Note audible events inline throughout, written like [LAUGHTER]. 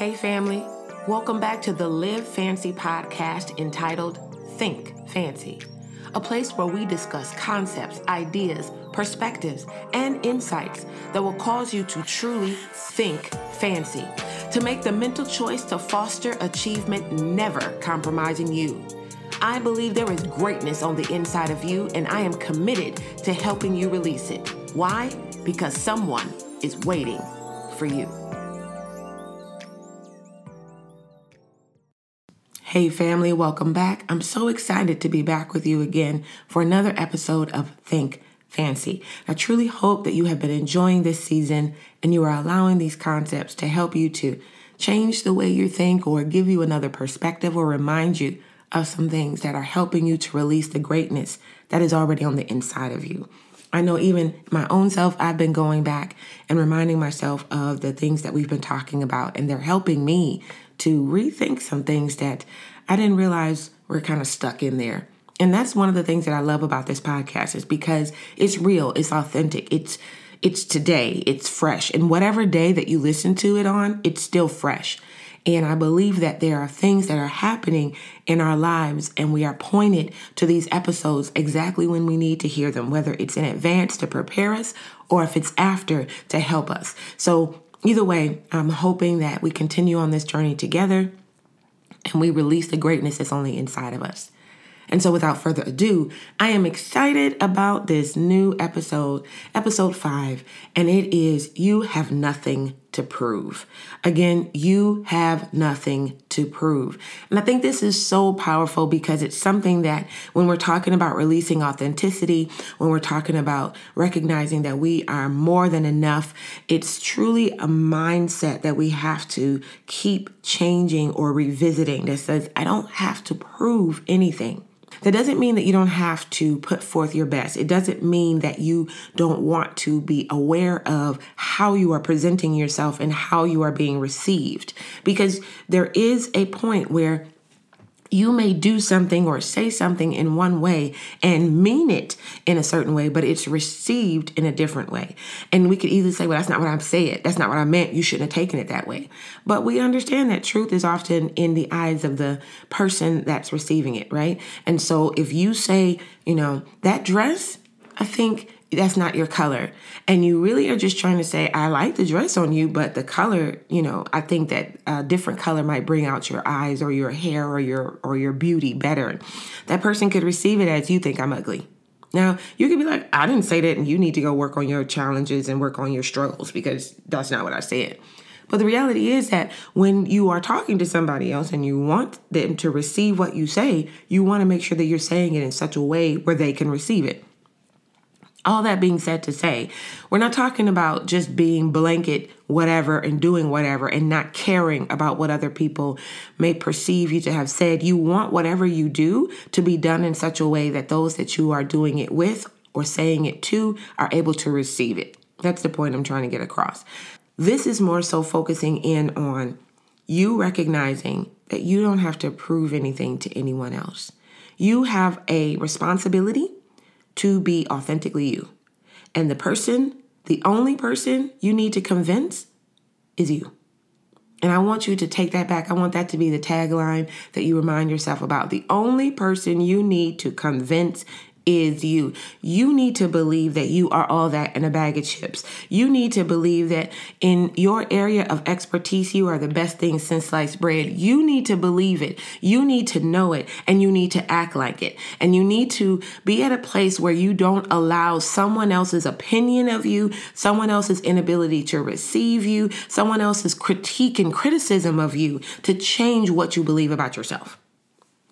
Hey, family. Welcome back to the Live Fancy podcast entitled Think Fancy, a place where we discuss concepts, ideas, perspectives, and insights that will cause you to truly think fancy, to make the mental choice to foster achievement, never compromising you. I believe there is greatness on the inside of you, and I am committed to helping you release it. Why? Because someone is waiting for you. Hey, family, welcome back. I'm so excited to be back with you again for another episode of Think Fancy. I truly hope that you have been enjoying this season and you are allowing these concepts to help you to change the way you think or give you another perspective or remind you of some things that are helping you to release the greatness that is already on the inside of you. I know even my own self, I've been going back and reminding myself of the things that we've been talking about, and they're helping me to rethink some things that I didn't realize were kind of stuck in there. And that's one of the things that I love about this podcast is because it's real, it's authentic, it's it's today, it's fresh. And whatever day that you listen to it on, it's still fresh. And I believe that there are things that are happening in our lives, and we are pointed to these episodes exactly when we need to hear them, whether it's in advance to prepare us or if it's after to help us. So either way, I'm hoping that we continue on this journey together and we release the greatness that's only inside of us. And so, without further ado, I am excited about this new episode, episode five, and it is You Have Nothing to Prove. Again, you have nothing to prove. And I think this is so powerful because it's something that when we're talking about releasing authenticity, when we're talking about recognizing that we are more than enough, it's truly a mindset that we have to keep changing or revisiting that says, I don't have to prove anything. That doesn't mean that you don't have to put forth your best. It doesn't mean that you don't want to be aware of how you are presenting yourself and how you are being received. Because there is a point where you may do something or say something in one way and mean it in a certain way, but it's received in a different way. And we could easily say, well, that's not what I'm saying. That's not what I meant. You shouldn't have taken it that way. But we understand that truth is often in the eyes of the person that's receiving it, right? And so if you say, you know, that dress, I think that's not your color. And you really are just trying to say, I like the dress on you, but the color, you know, I think that a different color might bring out your eyes or your hair or your or your beauty better. That person could receive it as you think I'm ugly. Now, you could be like, I didn't say that, and you need to go work on your challenges and work on your struggles because that's not what I said. But the reality is that when you are talking to somebody else and you want them to receive what you say, you want to make sure that you're saying it in such a way where they can receive it. All that being said to say, we're not talking about just being blanket whatever and doing whatever and not caring about what other people may perceive you to have said. You want whatever you do to be done in such a way that those that you are doing it with or saying it to are able to receive it. That's the point I'm trying to get across. This is more so focusing in on you recognizing that you don't have to prove anything to anyone else. You have a responsibility to be authentically you. And the person, the only person you need to convince is you. And I want you to take that back. I want that to be the tagline that you remind yourself about. The only person you need to convince is you. You need to believe that you are all that in a bag of chips. You need to believe that in your area of expertise, you are the best thing since sliced bread. You need to believe it. You need to know it and you need to act like it. And you need to be at a place where you don't allow someone else's opinion of you, someone else's inability to receive you, someone else's critique and criticism of you to change what you believe about yourself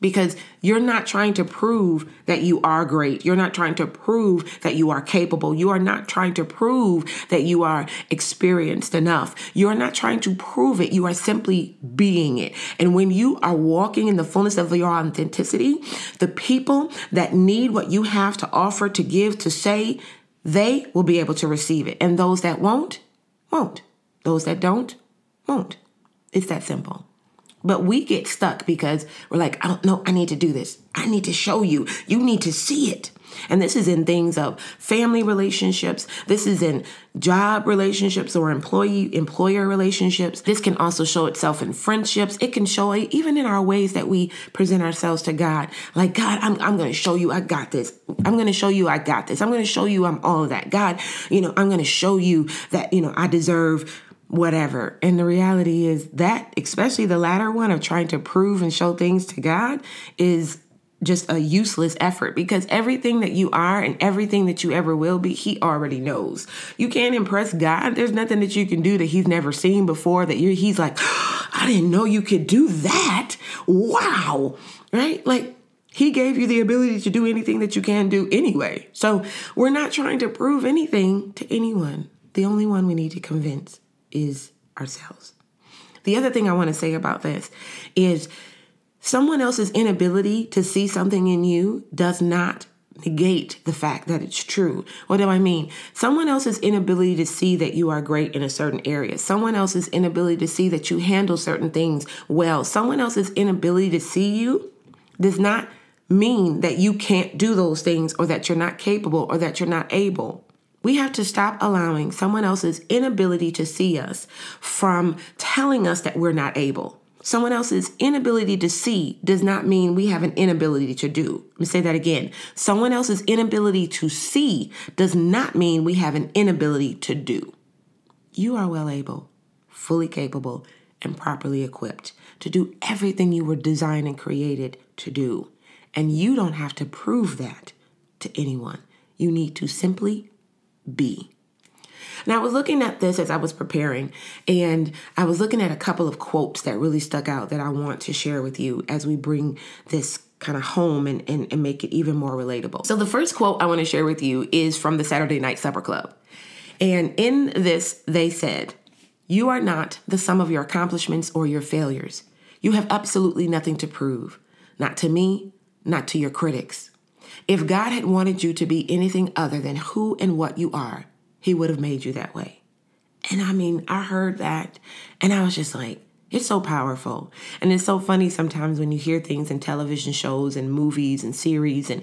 because you're not trying to prove that you are great. You're not trying to prove that you are capable. You are not trying to prove that you are experienced enough. You are not trying to prove it. You are simply being it. And when you are walking in the fullness of your authenticity, the people that need what you have to offer, to give, to say, they will be able to receive it. And those that won't, won't. Those that don't, won't. It's that simple. But we get stuck because we're like, I don't know, I need to do this. I need to show you. You need to see it. And this is in things of family relationships. This is in job relationships or employee employer relationships. This can also show itself in friendships. It can show even in our ways that we present ourselves to God. Like, God, I'm, I'm going to show you I got this. I'm going to show you I got this. I'm going to show you I'm all of that. God, you know, I'm going to show you that, you know, I deserve whatever. And the reality is that, especially the latter one of trying to prove and show things to God, is just a useless effort because everything that you are and everything that you ever will be, he already knows. You can't impress God. There's nothing that you can do that he's never seen before that you're he's like, [GASPS] I didn't know you could do that. Wow. Right? Like he gave you the ability to do anything that you can do anyway. So we're not trying to prove anything to anyone. The only one we need to convince is ourselves. The other thing I want to say about this is Someone else's inability to see something in you does not negate the fact that it's true. What do I mean? Someone else's inability to see that you are great in a certain area, someone else's inability to see that you handle certain things well, someone else's inability to see you does not mean that you can't do those things or that you're not capable or that you're not able. We have to stop allowing someone else's inability to see us from telling us that we're not able. Someone else's inability to see does not mean we have an inability to do. Let me say that again. Someone else's inability to see does not mean we have an inability to do. You are well able, fully capable, and properly equipped to do everything you were designed and created to do. And you don't have to prove that to anyone. You need to simply be. Now, I was looking at this as I was preparing, and I was looking at a couple of quotes that really stuck out that I want to share with you as we bring this kind of home and, and, and make it even more relatable. So, the first quote I want to share with you is from the Saturday Night Supper Club. And in this, they said, You are not the sum of your accomplishments or your failures. You have absolutely nothing to prove, not to me, not to your critics. If God had wanted you to be anything other than who and what you are, he would have made you that way. And I mean, I heard that and I was just like, it's so powerful. And it's so funny sometimes when you hear things in television shows and movies and series and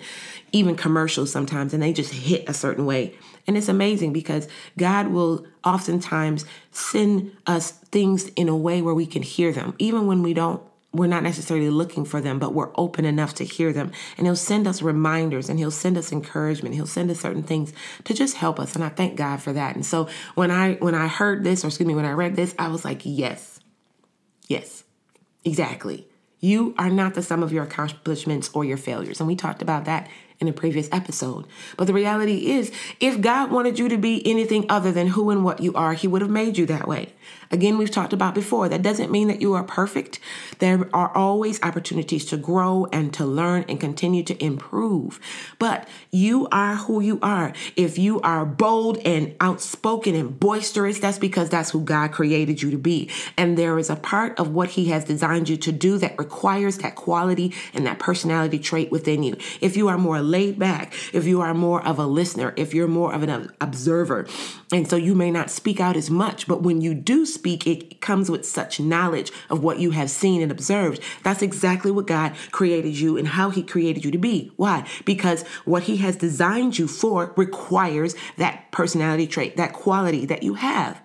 even commercials sometimes, and they just hit a certain way. And it's amazing because God will oftentimes send us things in a way where we can hear them, even when we don't we're not necessarily looking for them, but we're open enough to hear them. And He'll send us reminders and He'll send us encouragement. He'll send us certain things to just help us. And I thank God for that. And so when I when I heard this, or excuse me, when I read this, I was like, yes, yes, exactly. You are not the sum of your accomplishments or your failures. And we talked about that in a previous episode. But the reality is, if God wanted you to be anything other than who and what you are, He would have made you that way. Again, we've talked about before, that doesn't mean that you are perfect. There are always opportunities to grow and to learn and continue to improve. But you are who you are. If you are bold and outspoken and boisterous, that's because that's who God created you to be. And there is a part of what He has designed you to do that requires that quality and that personality trait within you. If you are more laid back, if you are more of a listener, if you're more of an observer, and so you may not speak out as much, but when you do speak, it comes with such knowledge of what you have seen and observed. That's exactly what God created you and how He created you to be. Why? Because what He has designed you for requires that personality trait, that quality that you have.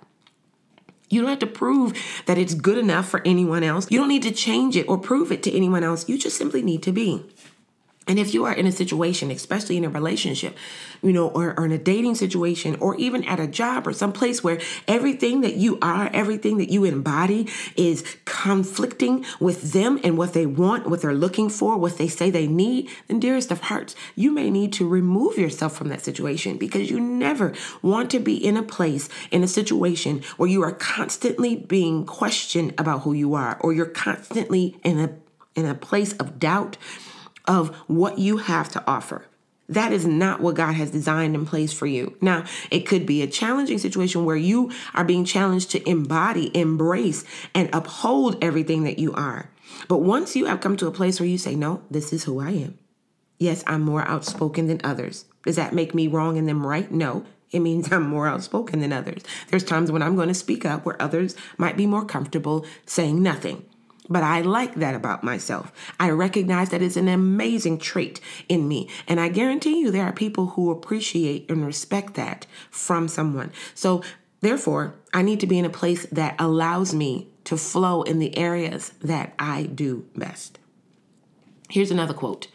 You don't have to prove that it's good enough for anyone else. You don't need to change it or prove it to anyone else. You just simply need to be. And if you are in a situation, especially in a relationship, you know, or, or in a dating situation, or even at a job or some place where everything that you are, everything that you embody is conflicting with them and what they want, what they're looking for, what they say they need, then dearest of hearts, you may need to remove yourself from that situation because you never want to be in a place, in a situation where you are constantly being questioned about who you are, or you're constantly in a in a place of doubt of what you have to offer. That is not what God has designed in place for you. Now, it could be a challenging situation where you are being challenged to embody, embrace, and uphold everything that you are. But once you have come to a place where you say, No, this is who I am. Yes, I'm more outspoken than others. Does that make me wrong and them right? No. It means I'm more outspoken than others. There's times when I'm going to speak up where others might be more comfortable saying nothing. But I like that about myself. I recognize that it's an amazing trait in me. And I guarantee you there are people who appreciate and respect that from someone. So, therefore, I need to be in a place that allows me to flow in the areas that I do best. Here's another quote.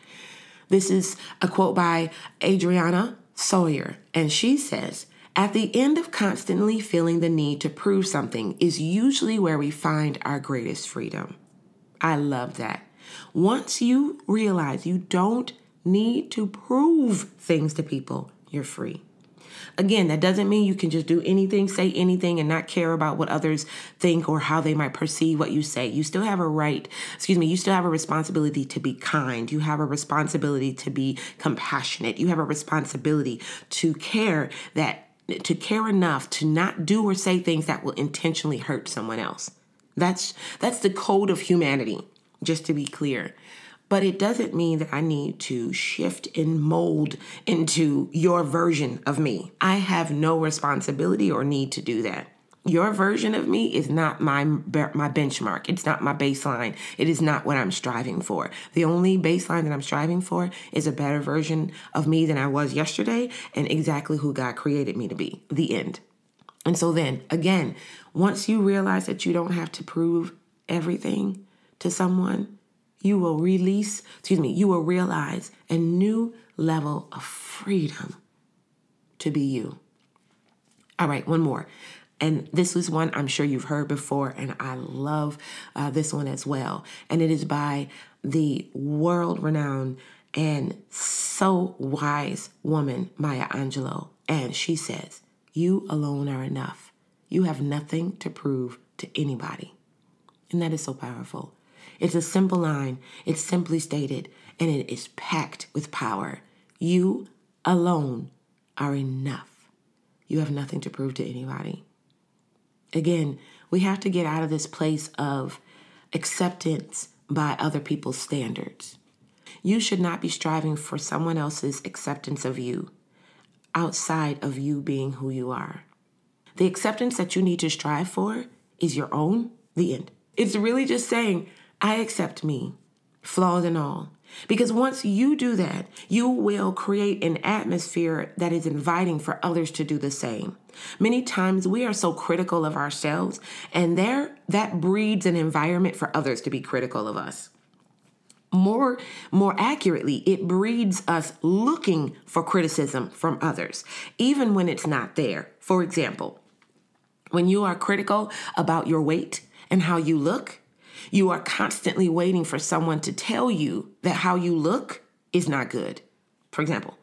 This is a quote by Andrena Sawyer, and she says, at the end of constantly feeling the need to prove something is usually where we find our greatest freedom. I love that. Once you realize you don't need to prove things to people, you're free. Again, that doesn't mean you can just do anything, say anything, and not care about what others think or how they might perceive what you say. You still have a right, excuse me, you still have a responsibility to be kind. You have a responsibility to be compassionate. You have a responsibility to care that to care enough to not do or say things that will intentionally hurt someone else. That's that's the code of humanity, just to be clear. But it doesn't mean that I need to shift and mold into your version of me. I have no responsibility or need to do that. Your version of me is not my my benchmark. It's not my baseline. It is not what I'm striving for. The only baseline that I'm striving for is a better version of me than I was yesterday and exactly who God created me to be. The end. And so then, again, once you realize that you don't have to prove everything to someone, you will release, excuse me, you will realize a new level of freedom to be you. All right, one more. And this is one I'm sure you've heard before, and I love uh, this one as well. And it is by the world renowned and so wise woman, Maya Angelou. And she says, You alone are enough. You have nothing to prove to anybody. And that is so powerful. It's a simple line, it's simply stated, and it is packed with power. You alone are enough. You have nothing to prove to anybody. Again, we have to get out of this place of acceptance by other people's standards. You should not be striving for someone else's acceptance of you outside of you being who you are. The acceptance that you need to strive for is your own, the end. It's really just saying, I accept me, flaws and all. Because once you do that, you will create an atmosphere that is inviting for others to do the same. Many times we are so critical of ourselves, and there that breeds an environment for others to be critical of us. More, more accurately, it breeds us looking for criticism from others, even when it's not there. For example, when you are critical about your weight and how you look, you are constantly waiting for someone to tell you that how you look is not good. For example,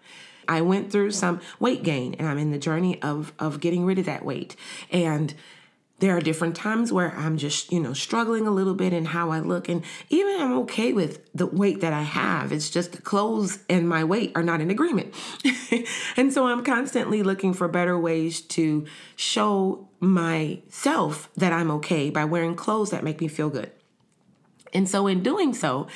I went through some weight gain and I'm in the journey of of getting rid of that weight. And there are different times where I'm just, you know, struggling a little bit in how I look. And even I'm okay with the weight that I have. It's just the clothes and my weight are not in agreement. [LAUGHS] and so I'm constantly looking for better ways to show myself that I'm okay by wearing clothes that make me feel good. And so, in doing so,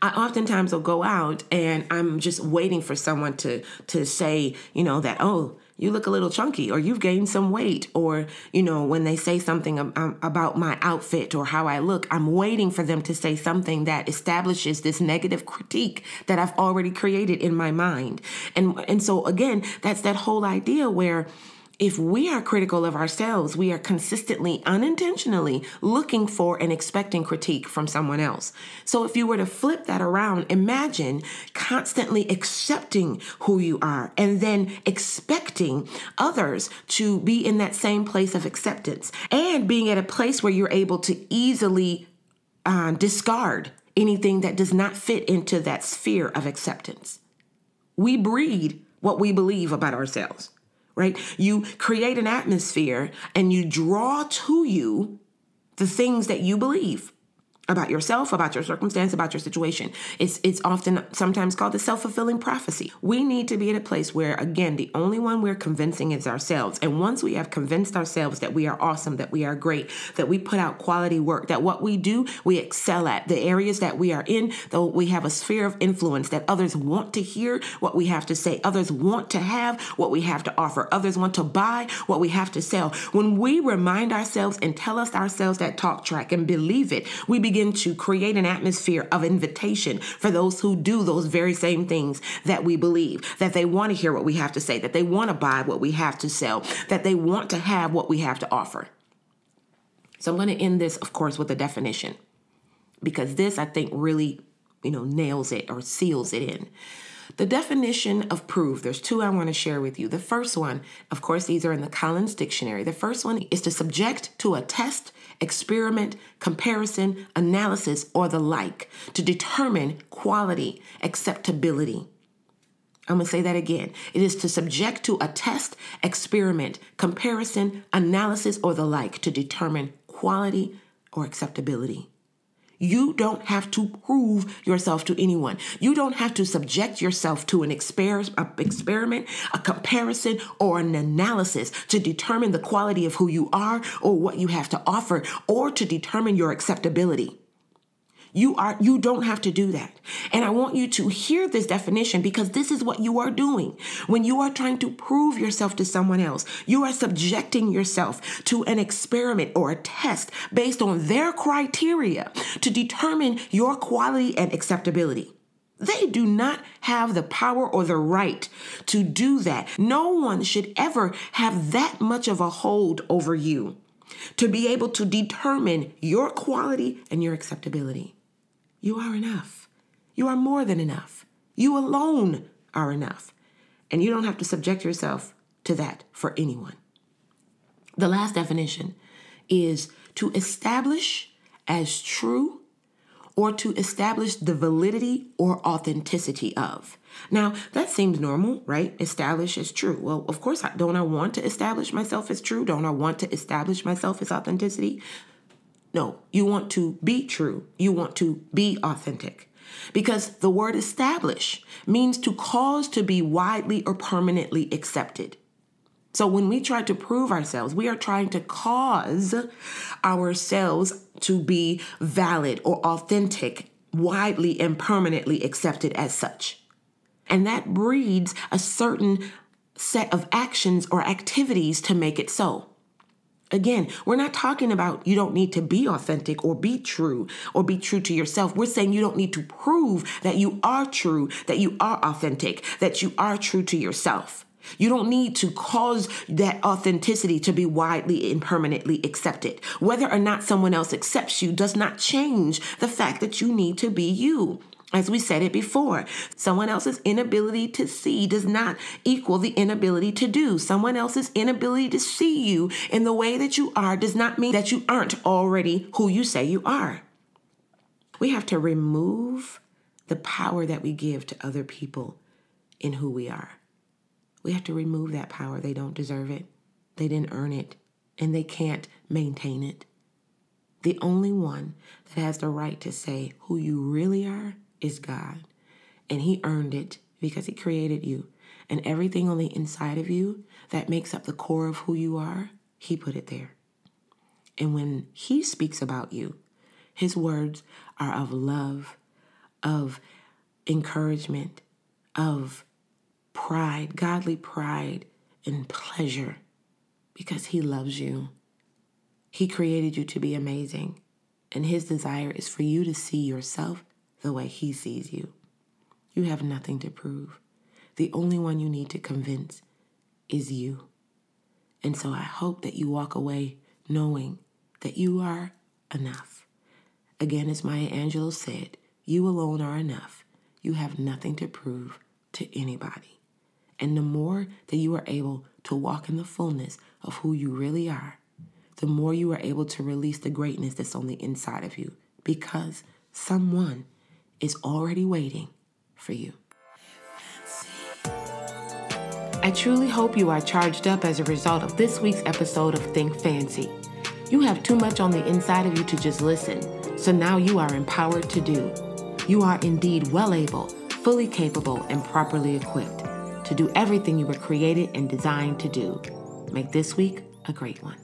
I oftentimes will go out and I'm just waiting for someone to to say, you know, that oh, you look a little chunky or you've gained some weight or you know when they say something um, about my outfit or how i look i'm waiting for them to say something that establishes this negative critique that i've already created in my mind. And and so again that's that whole idea where if we are critical of ourselves, we are consistently, unintentionally looking for and expecting critique from someone else. So if you were to flip that around, imagine constantly accepting who you are and then expecting others to be in that same place of acceptance and being at a place where you're able to easily uh, discard anything that does not fit into that sphere of acceptance. We breed what we believe about ourselves right? You create an atmosphere and you draw to you the things that you believe about yourself, about your circumstance, about your situation. It's it's often sometimes called the self-fulfilling prophecy. We need to be at a place where again, the only one we're convincing is ourselves. And once we have convinced ourselves that we are awesome, that we are great, that we put out quality work, that what we do, we excel at, the areas that we are in, though we have a sphere of influence that others want to hear what we have to say, others want to have what we have to offer, others want to buy what we have to sell. When we remind ourselves and tell us ourselves that talk track and believe it, we begin begin to create an atmosphere of invitation for those who do those very same things that we believe, that they want to hear what we have to say, that they want to buy what we have to sell, that they want to have what we have to offer. So I'm going to end this, of course, with a definition because this, I think, really, you know, nails it or seals it in. The definition of prove, there's two I want to share with you. The first one, of course, these are in the Collins Dictionary. The first one is to subject to a test, experiment, comparison, analysis, or the like to determine quality, acceptability. I'm going to say that again. It is to subject to a test, experiment, comparison, analysis, or the like to determine quality or acceptability. You don't have to prove yourself to anyone. You don't have to subject yourself to an exper- experiment, a comparison, or an analysis to determine the quality of who you are or what you have to offer or to determine your acceptability. You are you don't have to do that. And I want you to hear this definition because this is what you are doing. When you are trying to prove yourself to someone else, you are subjecting yourself to an experiment or a test based on their criteria to determine your quality and acceptability. They do not have the power or the right to do that. No one should ever have that much of a hold over you to be able to determine your quality and your acceptability. You are enough. You are more than enough. You alone are enough. And you don't have to subject yourself to that for anyone. The last definition is to establish as true or to establish the validity or authenticity of. Now, that seems normal, right? Establish as true. Well, of course, don't I want to establish myself as true? Don't I want to establish myself as authenticity? No, you want to be true. You want to be authentic. Because the word establish means to cause to be widely or permanently accepted. So when we try to prove ourselves, we are trying to cause ourselves to be valid or authentic, widely and permanently accepted as such. And that breeds a certain set of actions or activities to make it so. Again, we're not talking about you don't need to be authentic or be true or be true to yourself. We're saying you don't need to prove that you are true, that you are authentic, that you are true to yourself. You don't need to cause that authenticity to be widely and permanently accepted. Whether or not someone else accepts you does not change the fact that you need to be you. As we said it before, someone else's inability to see does not equal the inability to do. Someone else's inability to see you in the way that you are does not mean that you aren't already who you say you are. We have to remove the power that we give to other people in who we are. We have to remove that power. They don't deserve it, they didn't earn it, and they can't maintain it. The only one that has the right to say who you really are is God. And He earned it because He created you. And everything on the inside of you that makes up the core of who you are, He put it there. And when He speaks about you, His words are of love, of encouragement, of pride, godly pride, and pleasure because He loves you. He created you to be amazing. And His desire is for you to see yourself the way He sees you. You have nothing to prove. The only one you need to convince is you. And so I hope that you walk away knowing that you are enough. Again, as Maya Angelou said, you alone are enough. You have nothing to prove to anybody. And the more that you are able to walk in the fullness of who you really are, the more you are able to release the greatness that's on the inside of you because someone is already waiting for you. I truly hope you are charged up as a result of this week's episode of Think Fancy. You have too much on the inside of you to just listen, so now you are empowered to do. You are indeed well able, fully capable, and properly equipped to do everything you were created and designed to do. Make this week a great one.